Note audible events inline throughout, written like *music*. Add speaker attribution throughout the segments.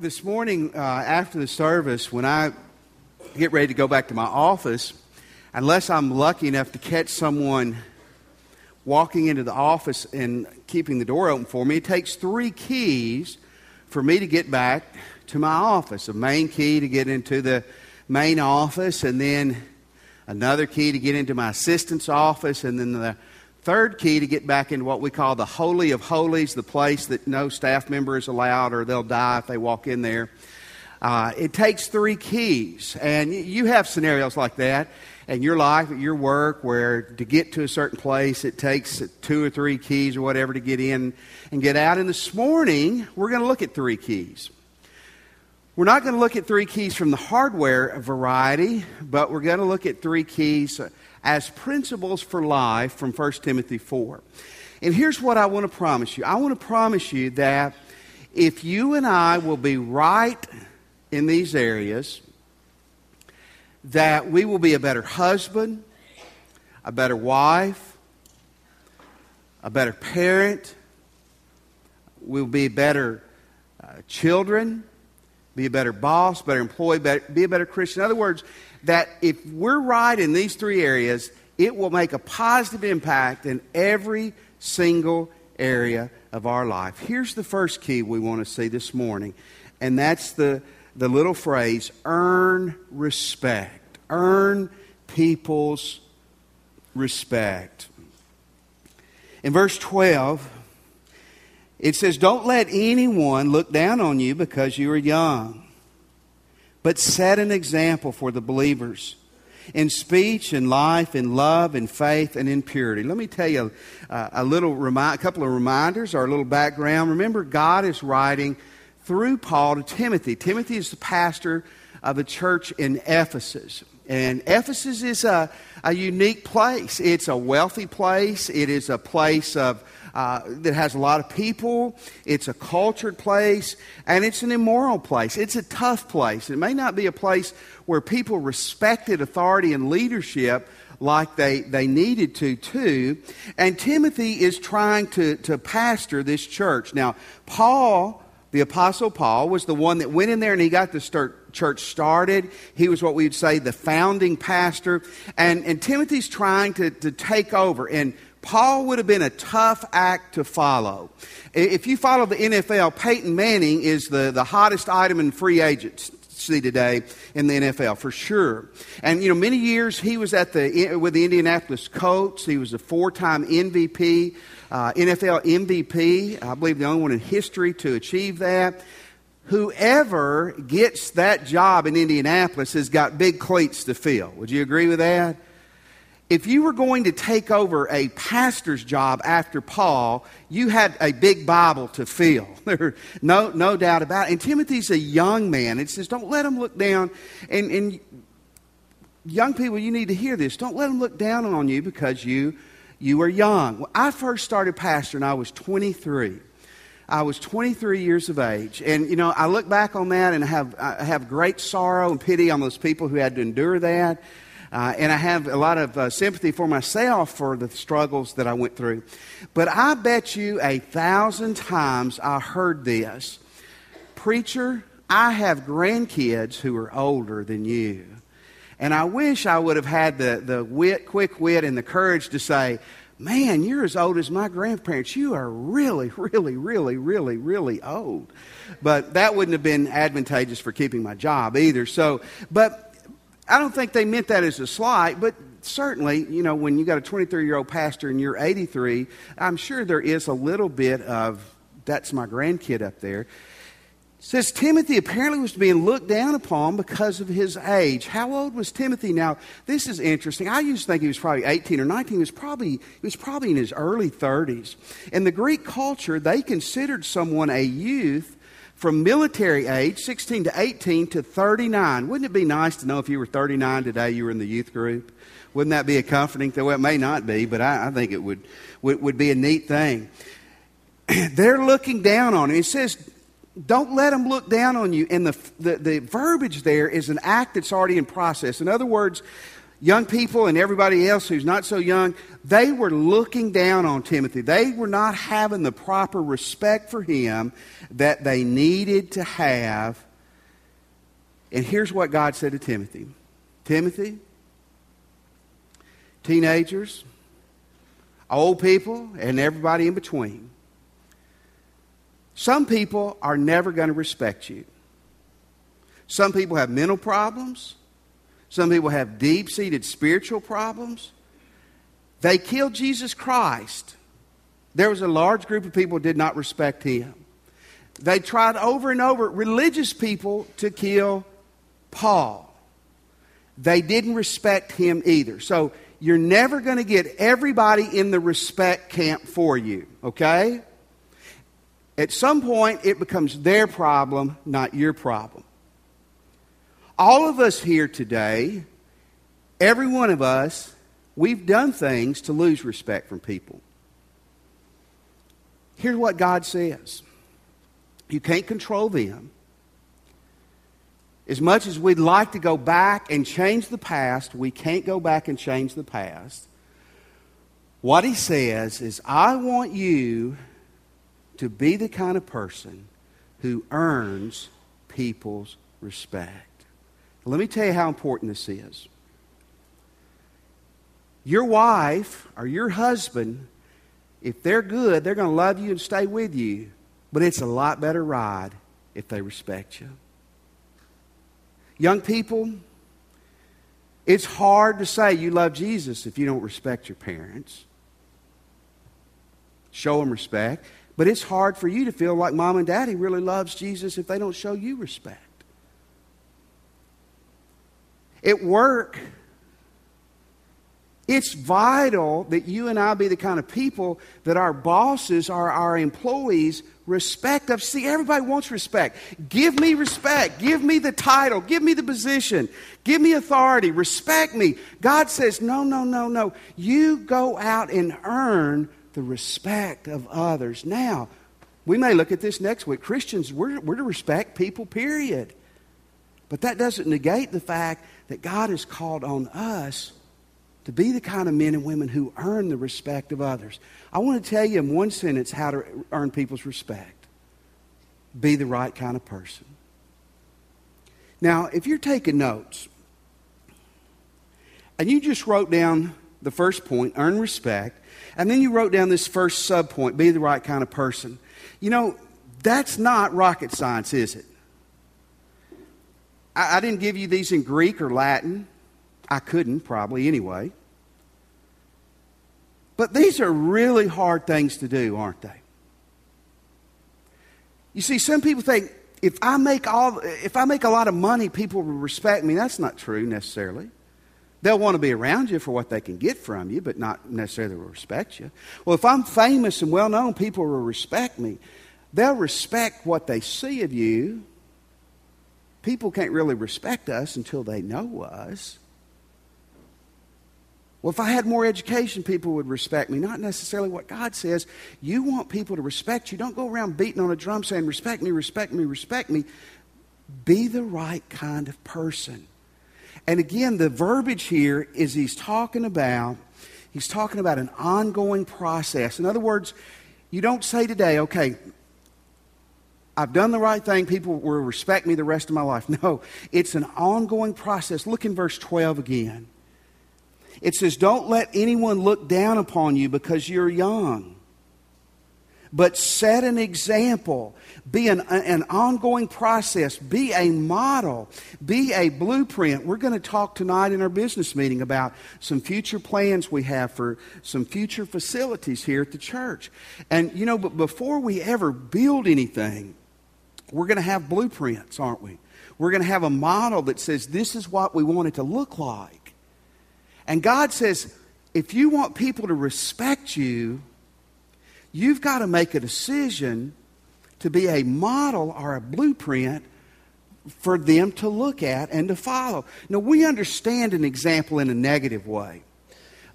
Speaker 1: this morning uh, after the service, when I get ready to go back to my office, unless I'm lucky enough to catch someone walking into the office and keeping the door open for me, it takes three keys for me to get back to my office. A main key to get into the main office, and then another key to get into my assistant's office, and then the third key to get back into what we call the Holy of Holies, the place that no staff member is allowed or they'll die if they walk in there. Uh, it takes three keys. And you have scenarios like that in your life, at your work, where to get to a certain place, it takes two or three keys or whatever to get in and get out. And this morning, we're going to look at three keys. We're not going to look at three keys from the hardware variety, but we're going to look at three keys as principles for life from 1 Timothy 4. And here's what I want to promise you. I want to promise you that if you and I will be right in these areas, that we will be a better husband, a better wife, a better parent, we'll be better uh, children, be a better boss, better employee, better, be a better Christian. In other words, that if we're right in these three areas, it will make a positive impact in every single area of our life. Here's the first key we want to see this morning, and that's the, the little phrase earn respect. Earn people's respect. In verse 12, it says, Don't let anyone look down on you because you are young, but set an example for the believers in speech, in life, in love, in faith, and in purity. Let me tell you a, a little remi- a couple of reminders or a little background. Remember, God is writing through Paul to Timothy. Timothy is the pastor of a church in Ephesus. And Ephesus is a, a unique place. It's a wealthy place. It is a place of uh, that has a lot of people. It's a cultured place, and it's an immoral place. It's a tough place. It may not be a place where people respected authority and leadership like they, they needed to, too. And Timothy is trying to, to pastor this church. Now, Paul, the Apostle Paul, was the one that went in there and he got the start, church started. He was what we would say the founding pastor. And, and Timothy's trying to, to take over. And Paul would have been a tough act to follow. If you follow the NFL, Peyton Manning is the, the hottest item in free agency today in the NFL for sure. And you know, many years he was at the with the Indianapolis Colts. He was a four-time MVP, uh, NFL MVP. I believe the only one in history to achieve that. Whoever gets that job in Indianapolis has got big cleats to fill. Would you agree with that? If you were going to take over a pastor's job after Paul, you had a big Bible to fill. *laughs* no, no doubt about it. And Timothy's a young man. It says, don't let him look down. And, and young people, you need to hear this. Don't let him look down on you because you, you are young. When I first started pastoring, I was 23. I was 23 years of age. And, you know, I look back on that and have, I have great sorrow and pity on those people who had to endure that. Uh, and I have a lot of uh, sympathy for myself for the struggles that I went through. But I bet you a thousand times I heard this Preacher, I have grandkids who are older than you. And I wish I would have had the, the wit, quick wit and the courage to say, Man, you're as old as my grandparents. You are really, *laughs* really, really, really, really old. But that wouldn't have been advantageous for keeping my job either. So, but I don't think they meant that as a slight, but certainly, you know, when you got a 23 year old pastor and you're 83, I'm sure there is a little bit of that's my grandkid up there. Says Timothy apparently was being looked down upon because of his age. How old was Timothy? Now, this is interesting. I used to think he was probably 18 or 19. He was probably, he was probably in his early 30s. In the Greek culture, they considered someone a youth from military age, 16 to 18, to 39. Wouldn't it be nice to know if you were 39 today, you were in the youth group? Wouldn't that be a comforting thing? Well, it may not be, but I, I think it would, would, would be a neat thing. *clears throat* They're looking down on him. It says, don't let them look down on you. And the, the, the verbiage there is an act that's already in process. In other words, young people and everybody else who's not so young, they were looking down on Timothy. They were not having the proper respect for him that they needed to have. And here's what God said to Timothy Timothy, teenagers, old people, and everybody in between. Some people are never going to respect you. Some people have mental problems. Some people have deep seated spiritual problems. They killed Jesus Christ. There was a large group of people did not respect him. They tried over and over, religious people, to kill Paul. They didn't respect him either. So you're never going to get everybody in the respect camp for you, okay? At some point, it becomes their problem, not your problem all of us here today, every one of us, we've done things to lose respect from people. Here's what God says you can't control them. As much as we'd like to go back and change the past, we can't go back and change the past. What he says is, I want you to be the kind of person who earns people's respect. Let me tell you how important this is. Your wife or your husband, if they're good, they're going to love you and stay with you. But it's a lot better ride if they respect you. Young people, it's hard to say you love Jesus if you don't respect your parents. Show them respect. But it's hard for you to feel like mom and daddy really loves Jesus if they don't show you respect. At work, it's vital that you and I be the kind of people that our bosses, our, our employees respect us. See, everybody wants respect. Give me respect. Give me the title. Give me the position. Give me authority. Respect me. God says, no, no, no, no. You go out and earn the respect of others. Now, we may look at this next week. Christians, we're, we're to respect people, period. But that doesn't negate the fact that God has called on us to be the kind of men and women who earn the respect of others. I want to tell you in one sentence how to earn people's respect be the right kind of person. Now, if you're taking notes and you just wrote down the first point, earn respect, and then you wrote down this first sub point, be the right kind of person, you know, that's not rocket science, is it? I, I didn't give you these in Greek or Latin. I couldn't, probably, anyway. But these are really hard things to do, aren't they? You see, some people think if I make all if I make a lot of money, people will respect me. That's not true necessarily. They'll want to be around you for what they can get from you, but not necessarily will respect you. Well, if I'm famous and well known, people will respect me. They'll respect what they see of you, people can't really respect us until they know us. Well, if I had more education, people would respect me. Not necessarily what God says. You want people to respect you. Don't go around beating on a drum saying, respect me, respect me, respect me. Be the right kind of person. And again, the verbiage here is he's talking about he's talking about an ongoing process. In other words, you don't say today, okay, I've done the right thing. People will respect me the rest of my life. *laughs* No, it's an ongoing process. Look in verse 12 again. It says, Don't let anyone look down upon you because you're young, but set an example. Be an, an ongoing process. Be a model. Be a blueprint. We're going to talk tonight in our business meeting about some future plans we have for some future facilities here at the church. And, you know, but before we ever build anything, we're going to have blueprints, aren't we? We're going to have a model that says this is what we want it to look like. And God says, if you want people to respect you, you've got to make a decision to be a model or a blueprint for them to look at and to follow. Now, we understand an example in a negative way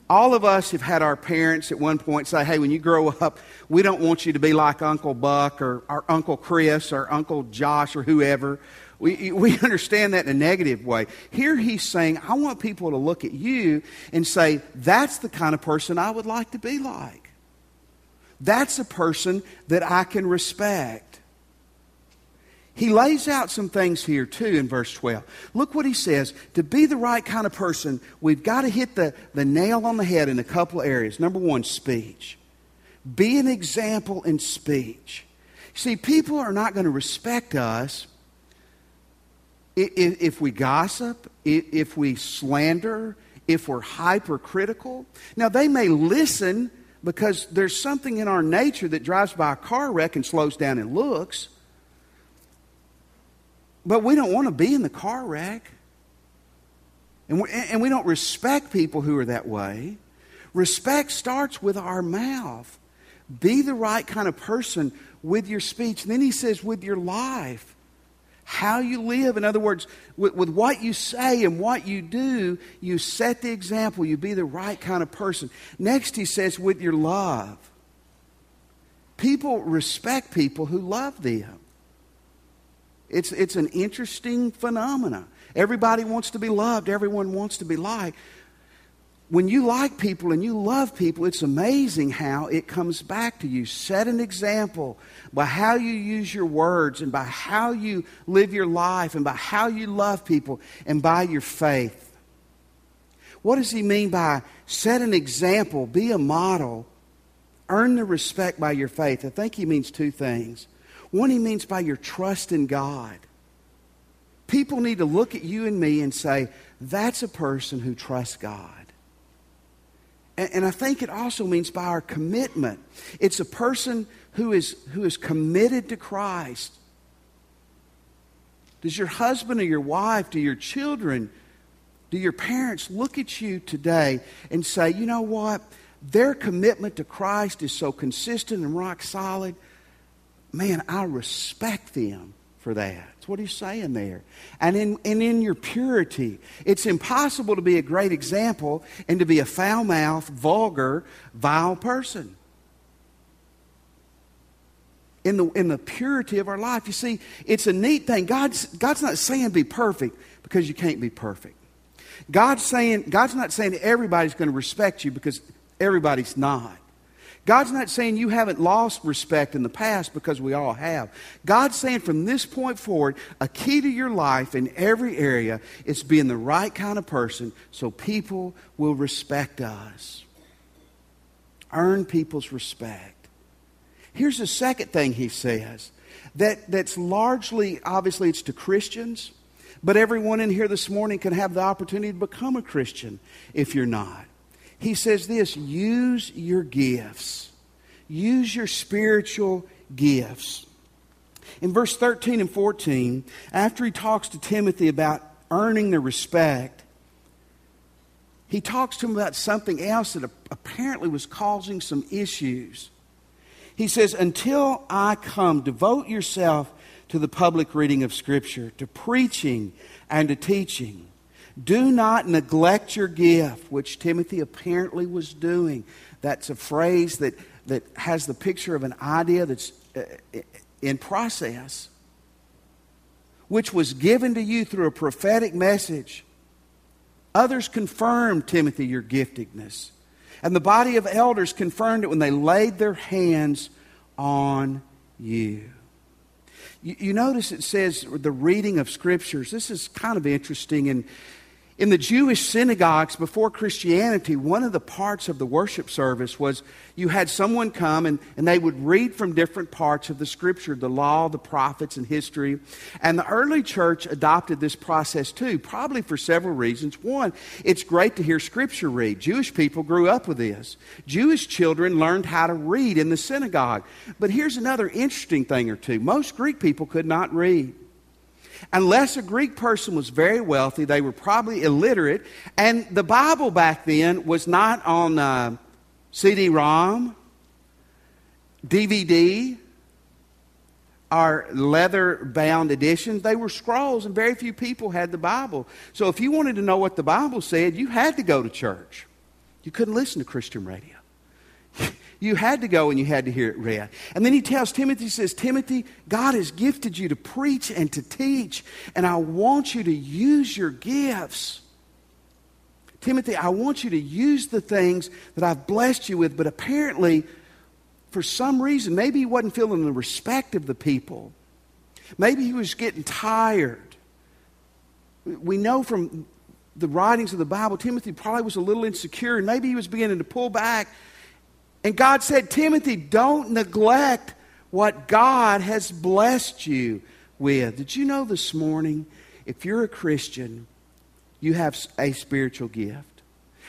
Speaker 1: all of us have had our parents at one point say, hey, when you grow up, we don't want you to be like Uncle Buck or, or Uncle Chris or Uncle Josh or whoever. We, we *laughs* understand that in a negative way. Here he's saying, I want people to look at you and say, that's the kind of person I would like to be like. That's a person that I can respect. He lays out some things here too in verse 12. Look what he says. To be the right kind of person, we've got to hit the, the nail on the head in a couple of areas. Number one, speech. Be an example in speech. See, people are not going to respect us if, if we gossip, if we slander, if we're hypercritical. Now, they may listen because there's something in our nature that drives by a car wreck and slows down and looks. But we don't want to be in the car wreck. And we, and we don't respect people who are that way. Respect starts with our mouth. Be the right kind of person with your speech. And then he says, with your life how you live. In other words, with, with, what you say and what you do, you set the example. You be the right kind of person. Next, he says, with your love. People respect people who love them. It's, it's an interesting phenomenon. Everybody wants to be loved, everyone wants to be liked when you like people and you love people, it's amazing how it comes back to you. Set an example by how you use your words and by how you live your life and by how you love people and by your faith. What does he mean by set an example, be a model, earn the respect by your faith? I think he means two things. One, he means by your trust in God. People need to look at you and me and say, that's a person who trusts God. And, and I think it also means by our commitment. It's a person who is, who is committed to Christ. Does your husband or your wife, do your children, do your parents look at you today and say, you know what? Their commitment to Christ is so consistent and rock solid. Man, I respect them for that. That's what he's saying there. And in, and in your purity, it's impossible to be a great example and to be a foul mouthed, vulgar, vile person. In the, in the purity of our life. You see, it's a neat thing. God's, God's not saying be perfect because you can't be perfect. God's saying, God's not saying everybody's going to respect you because everybody's not. God's not saying you haven't lost respect in the past because we all have. God's saying from this point forward, a key to your life in every area is being the right kind of person so people will respect us. Earn people's respect. Here's the second thing he says that, that's largely, obviously, it's to Christians, but everyone in here this morning can have the opportunity to become a Christian if you're not he says this use your gifts, use your spiritual gifts. In verse 13 and 14, after he talks to Timothy about earning the respect, he talks to him about something else that apparently was causing some issues. He says, Until I come, devote yourself to the public reading of Scripture, to preaching and to teaching. Do not neglect your gift, which Timothy apparently was doing. That's a phrase that, that has the picture of an idea that's uh, in process, which was given to you through a prophetic message. Others confirmed, Timothy, your giftedness. And the body of elders confirmed it when they laid their hands on you. You, you notice it says the reading of scriptures. This is kind of interesting. And in the Jewish synagogues before Christianity, one of the parts of the worship service was you had someone come and, and they would read from different parts of the scripture, the law, the prophets, and history. And the early church adopted this process too, probably for several reasons. One, it's great to hear scripture read. Jewish people grew up with this. Jewish children learned how to read in the synagogue. But here's another interesting thing or two most Greek people could not read. Unless a Greek person was very wealthy, they were probably illiterate. And the Bible back then was not on uh, CD ROM, DVD, or leather bound editions. They were scrolls, and very few people had the Bible. So if you wanted to know what the Bible said, you had to go to church. You couldn't listen to Christian radio. *laughs* You had to go and you had to hear it read. And then he tells Timothy, he says, Timothy, God has gifted you to preach and to teach, and I want you to use your gifts. Timothy, I want you to use the things that I've blessed you with, but apparently, for some reason, maybe he wasn't feeling the respect of the people. Maybe he was getting tired. We know from the writings of the Bible, Timothy probably was a little insecure, and maybe he was beginning to pull back. And God said, Timothy, don't neglect what God has blessed you with. Did you know this morning, if you're a Christian, you have a spiritual gift?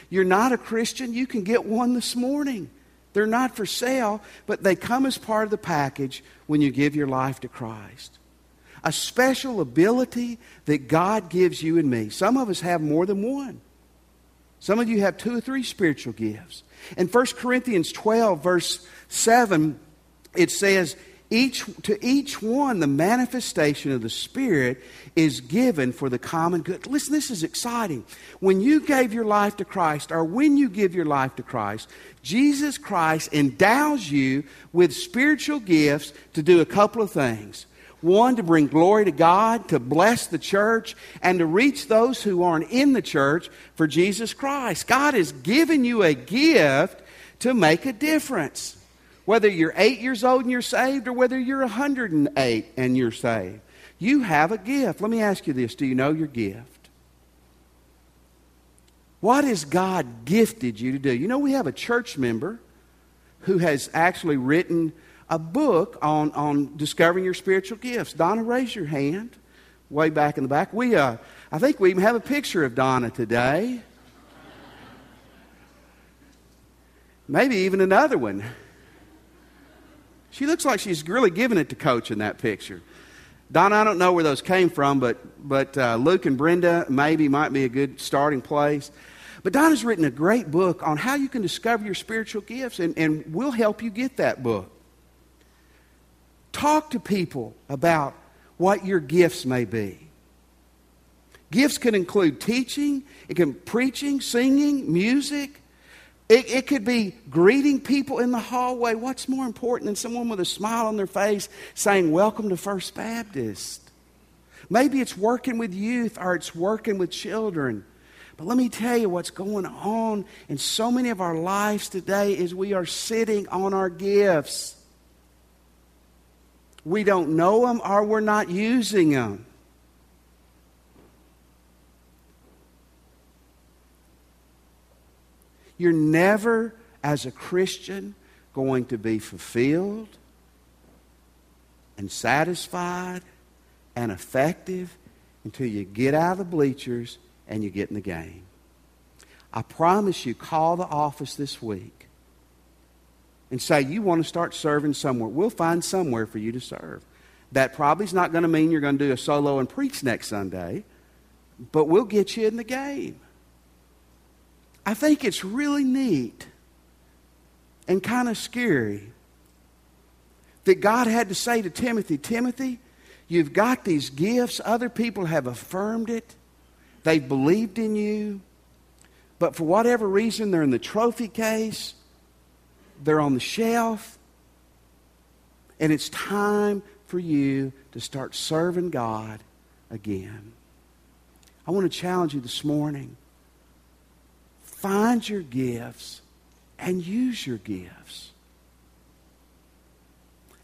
Speaker 1: You're not a Christian, you can get one this morning. They're not for sale, but they come as part of the package when you give your life to Christ a special ability that God gives you and me. Some of us have more than one. Some of you have two or three spiritual gifts. In 1 Corinthians 12, verse 7, it says, each, to each one, the manifestation of the Spirit is given for the common good. Listen, this is exciting. When you gave your life to Christ, or when you give your life to Christ, Jesus Christ endows you with spiritual gifts to do a couple of things. One, to bring glory to God, to bless the church, and to reach those who aren't in the church for Jesus Christ. God has given you a gift to make a difference. Whether you're eight years old and you're saved, or whether you're 108 and you're saved, you have a gift. Let me ask you this do you know your gift? What has God gifted you to do? You know, we have a church member who has actually written a book on, on discovering your spiritual gifts. Donna, raise your hand way back in the back. We, uh, I think we even have a picture of Donna today. Maybe even another one. She looks like she's really giving it to Coach in that picture. Donna, I don't know where those came from, but, but uh, Luke and Brenda maybe might be a good starting place. But Donna's written a great book on how you can discover your spiritual gifts, and, and we'll help you get that book. Talk to people about what your gifts may be. Gifts can include teaching, it can preaching, singing, music. It, it could be greeting people in the hallway. What's more important than someone with a smile on their face saying, Welcome to First Baptist? Maybe it's working with youth or it's working with children. But let me tell you what's going on in so many of our lives today is we are sitting on our gifts we don't know them or we're not using them. You're never, as a Christian, going to be fulfilled and satisfied and effective until you get out of the bleachers and you get in the game. I promise you, call the office this week and say you want to start serving somewhere, we'll find somewhere for you to serve. That probably is not going to mean you're going to do a solo and preach next Sunday, but we'll get you in the game. I think it's really neat and kind of scary that God had to say to Timothy, Timothy, you've got these gifts. Other people have affirmed it, they've believed in you. But for whatever reason, they're in the trophy case they're on the shelf. And it's time for you to start serving God again. I want to challenge you this morning. Find your gifts and use your gifts.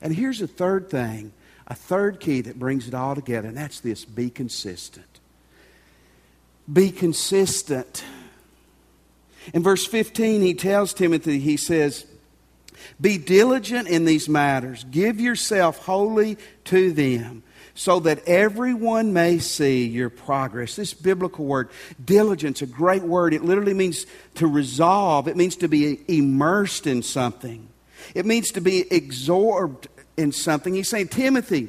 Speaker 1: And here's a third thing, a third key that brings it all together, and that's this be consistent. Be consistent. In verse 15, he tells Timothy, he says, be diligent in these matters. Give yourself wholly to them so that everyone may see your progress. This biblical word, diligence, a great word. It literally means to resolve, it means to be immersed in something, it means to be absorbed in something. He's saying, Timothy,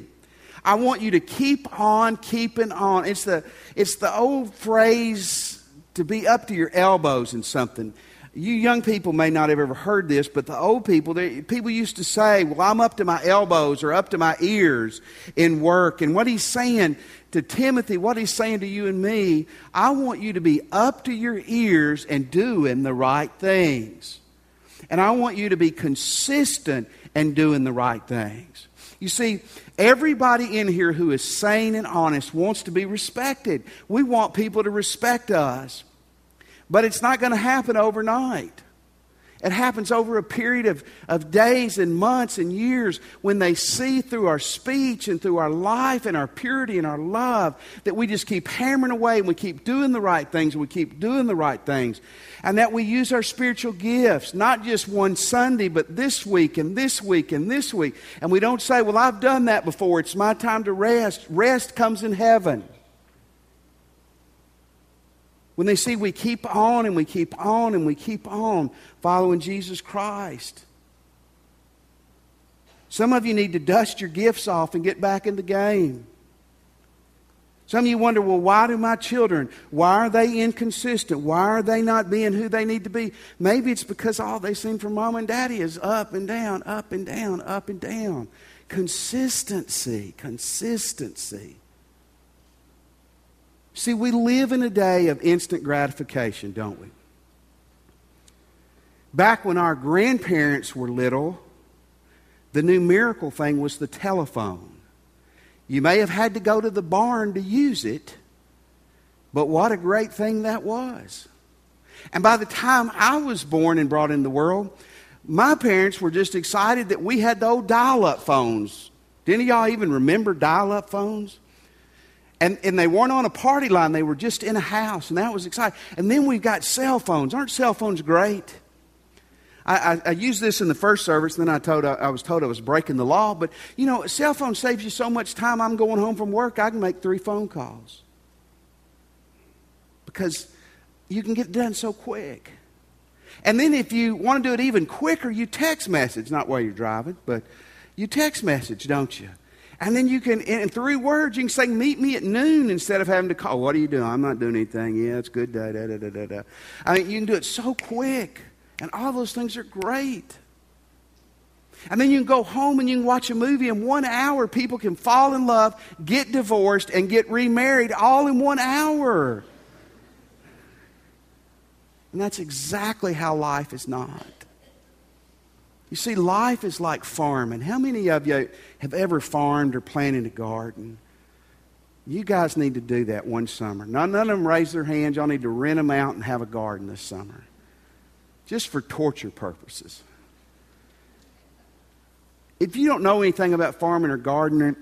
Speaker 1: I want you to keep on keeping on. It's the, it's the old phrase to be up to your elbows in something you young people may not have ever heard this, but the old people, they, people used to say, Well, I'm up to my elbows or up to my ears in work. And what he's saying to Timothy, what he's saying to you and me, I want you to be up to your ears and doing the right things. And I want you to be consistent in doing the right things. You see, everybody in here who is sane and honest wants to be respected. We want people to respect us. But it's not going to happen overnight. It happens over a period of, of days and months and years when they see through our speech and through our life and our purity and our love that we just keep hammering away and we keep doing the right things and we keep doing the right things. And that we use our spiritual gifts, not just one Sunday, but this week and this week and this week. And we don't say, Well, I've done that before. It's my time to rest. Rest comes in heaven. When they see we keep on and we keep on and we keep on following Jesus Christ. Some of you need to dust your gifts off and get back in the game. Some of you wonder, well, why do my children, why are they inconsistent? Why are they not being who they need to be? Maybe it's because all they've seen from mom and daddy is up and down, up and down, up and down. Consistency, consistency. See, we live in a day of instant gratification, don't we? Back when our grandparents were little, the numerical thing was the telephone. You may have had to go to the barn to use it, but what a great thing that was. And by the time I was born and brought in the world, my parents were just excited that we had the old dial up phones. Did any of y'all even remember dial up phones? And, and they weren't on a party line, they were just in a house, and that was exciting. And then we've got cell phones. Aren't cell phones great? I, I, I used this in the first service, and then I, told, I, I was told I was breaking the law. But, you know, a cell phone saves you so much time. I'm going home from work, I can make three phone calls. Because you can get done so quick. And then if you want to do it even quicker, you text message, not while you're driving, but you text message, don't you? And then you can, in three words, you can say, meet me at noon instead of having to call. What are you doing? I'm not doing anything. Yeah, it's good. Da, da, da, da, da. I mean, you can do it so quick. And all those things are great. And then you can go home and you can watch a movie. In one hour, people can fall in love, get divorced, and get remarried all in one hour. And that's exactly how life is not. You see, life is like farming. How many of you have ever farmed or planted a garden? You guys need to do that one summer. None, none of them raise their hands. Y'all need to rent them out and have a garden this summer. Just for torture purposes. If you don't know anything about farming or gardening,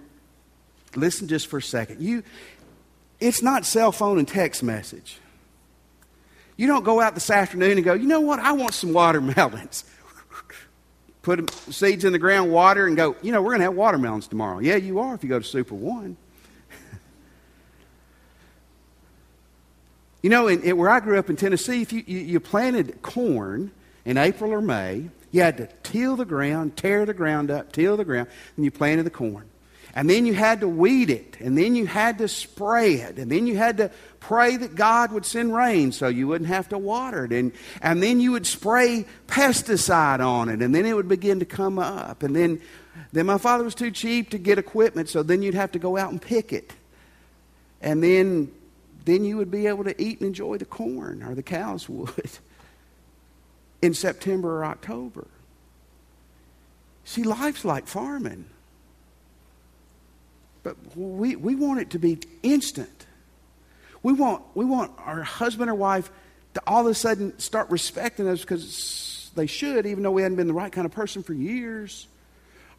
Speaker 1: listen just for a second. You, it's not cell phone and text message. You don't go out this afternoon and go, you know what, I want some watermelons *laughs* put seeds in the ground, water, and go, you know, we're going to have watermelons tomorrow. Yeah, you are if you go to Super One. *laughs* you know, in, in, where I grew up in Tennessee, if you, you, you planted corn in April or May, you had to till the ground, tear the ground up, till the ground, and you planted the corn. And then you had to weed it, and then you had to spray it, and then you had to pray that God would send rain so you wouldn't have to water it. And, and then you would spray pesticide on it, and then it would begin to come up. And then, then my father was too cheap to get equipment, so then you'd have to go out and pick it. And then, then you would be able to eat and enjoy the corn, or the cows would, *laughs* in September or October. See, life's like farming. But we, we want it to be instant. We want, we want our husband or wife to all of a sudden start respecting us because they should, even though we hadn't been the right kind of person for years.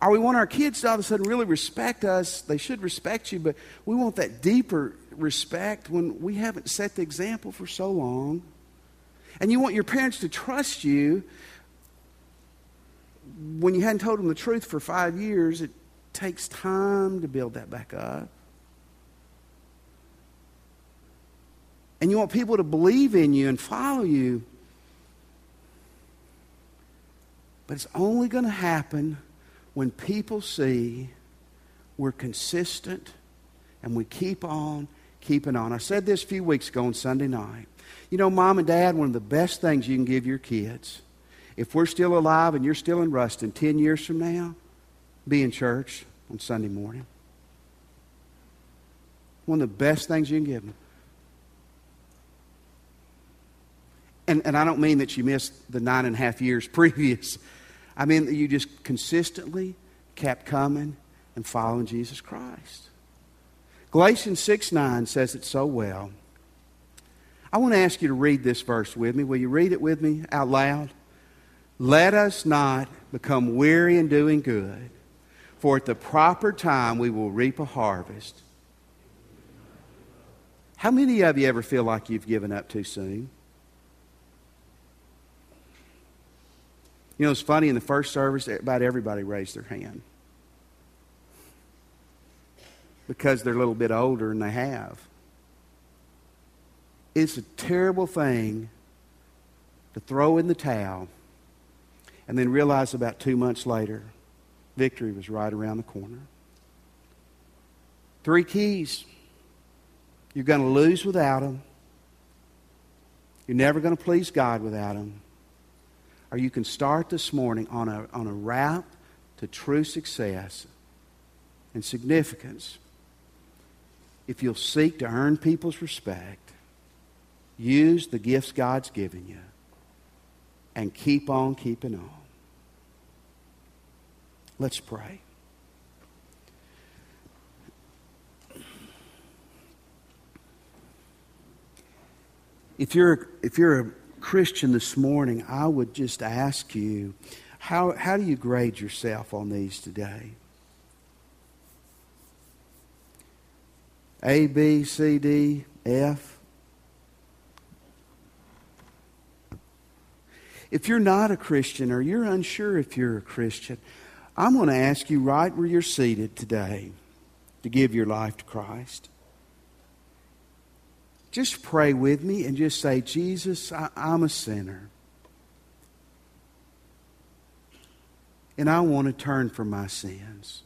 Speaker 1: Or we want our kids to all of a sudden really respect us. They should respect you, but we want that deeper respect when we haven't set the example for so long. And you want your parents to trust you when you hadn't told them the truth for five years. It, takes time to build that back up. And you want people to believe in you and follow you. But it's only going to happen when people see we're consistent and we keep on keeping on. I said this a few weeks ago on Sunday night. You know, mom and dad, one of the best things you can give your kids, if we're still alive and you're still in Ruston 10 years from now, be in church on Sunday morning. One of the best things you can give them. And, and I don't mean that you missed the nine and a half years *laughs* previous. I mean that you just consistently kept coming and following Jesus Christ. Galatians 6 9 says it so well. I want to ask you to read this verse with me. Will you read it with me out loud? Let us not become weary in doing good, for at the proper time we will reap a harvest. How many of you ever feel like you've given up too soon? You know, it's funny, in the first service, about everybody raised their hand. Because they're a little bit older and they have. It's a terrible thing to throw in the towel and then realize about two months later, victory was right around the corner. Three keys. You're going to lose without them. You're never going to please God without them or you can start this morning on a, on a route to true success and significance if you'll seek to earn people's respect, use the gifts God's given you, and keep on keeping on. Let's pray. If you're, if you're a Christian this morning, I would just ask you how, how do you grade yourself on these today? A, B, C, D, F? If you're not a Christian or you're unsure if you're a Christian, I'm going to ask you right where you're seated today to give your life to Christ just pray with me and just say, Jesus, I, am a sinner. And I want to turn from my sins.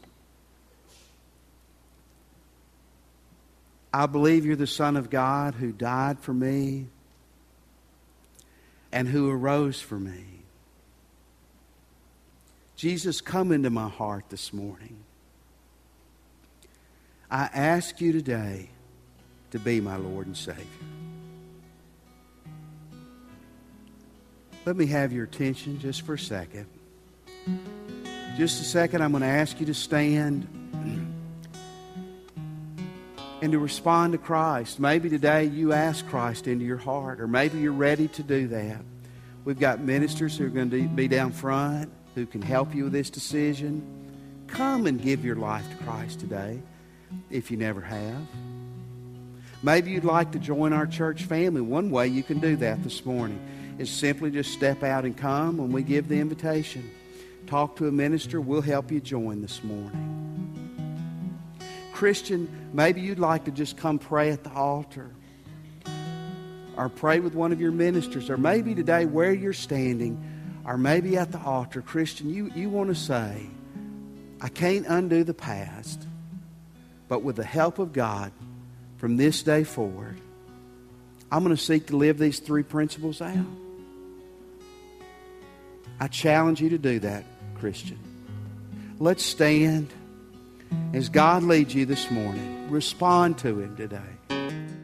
Speaker 1: I believe you're the Son of God who died for me and who arose for me. Jesus, come into my heart this morning. I ask you today to be my Lord and Savior. Let me have your attention just for a second. Just a second, I'm going to ask you to stand *clears throat* and to respond to Christ. Maybe today you ask Christ into your heart, or maybe you're ready to do that. We've got ministers who are going to be down front who can help you with this decision. Come and give your life to Christ today if you never have. Maybe you'd like to join our church family. One way you can do that this morning is simply just step out and come when we give the invitation. Talk to a minister. We'll help you join this morning. Christian, maybe you'd like to just come pray at the altar or pray with one of your ministers, or maybe today where you're standing, or maybe at the altar, Christian, you, you want to say, I can't undo the past, but with the help of God, from this day forward, I'm going to seek to live these three principles out. I challenge you to do that, Christian. Let's stand as God leads you this morning. Respond to Him today.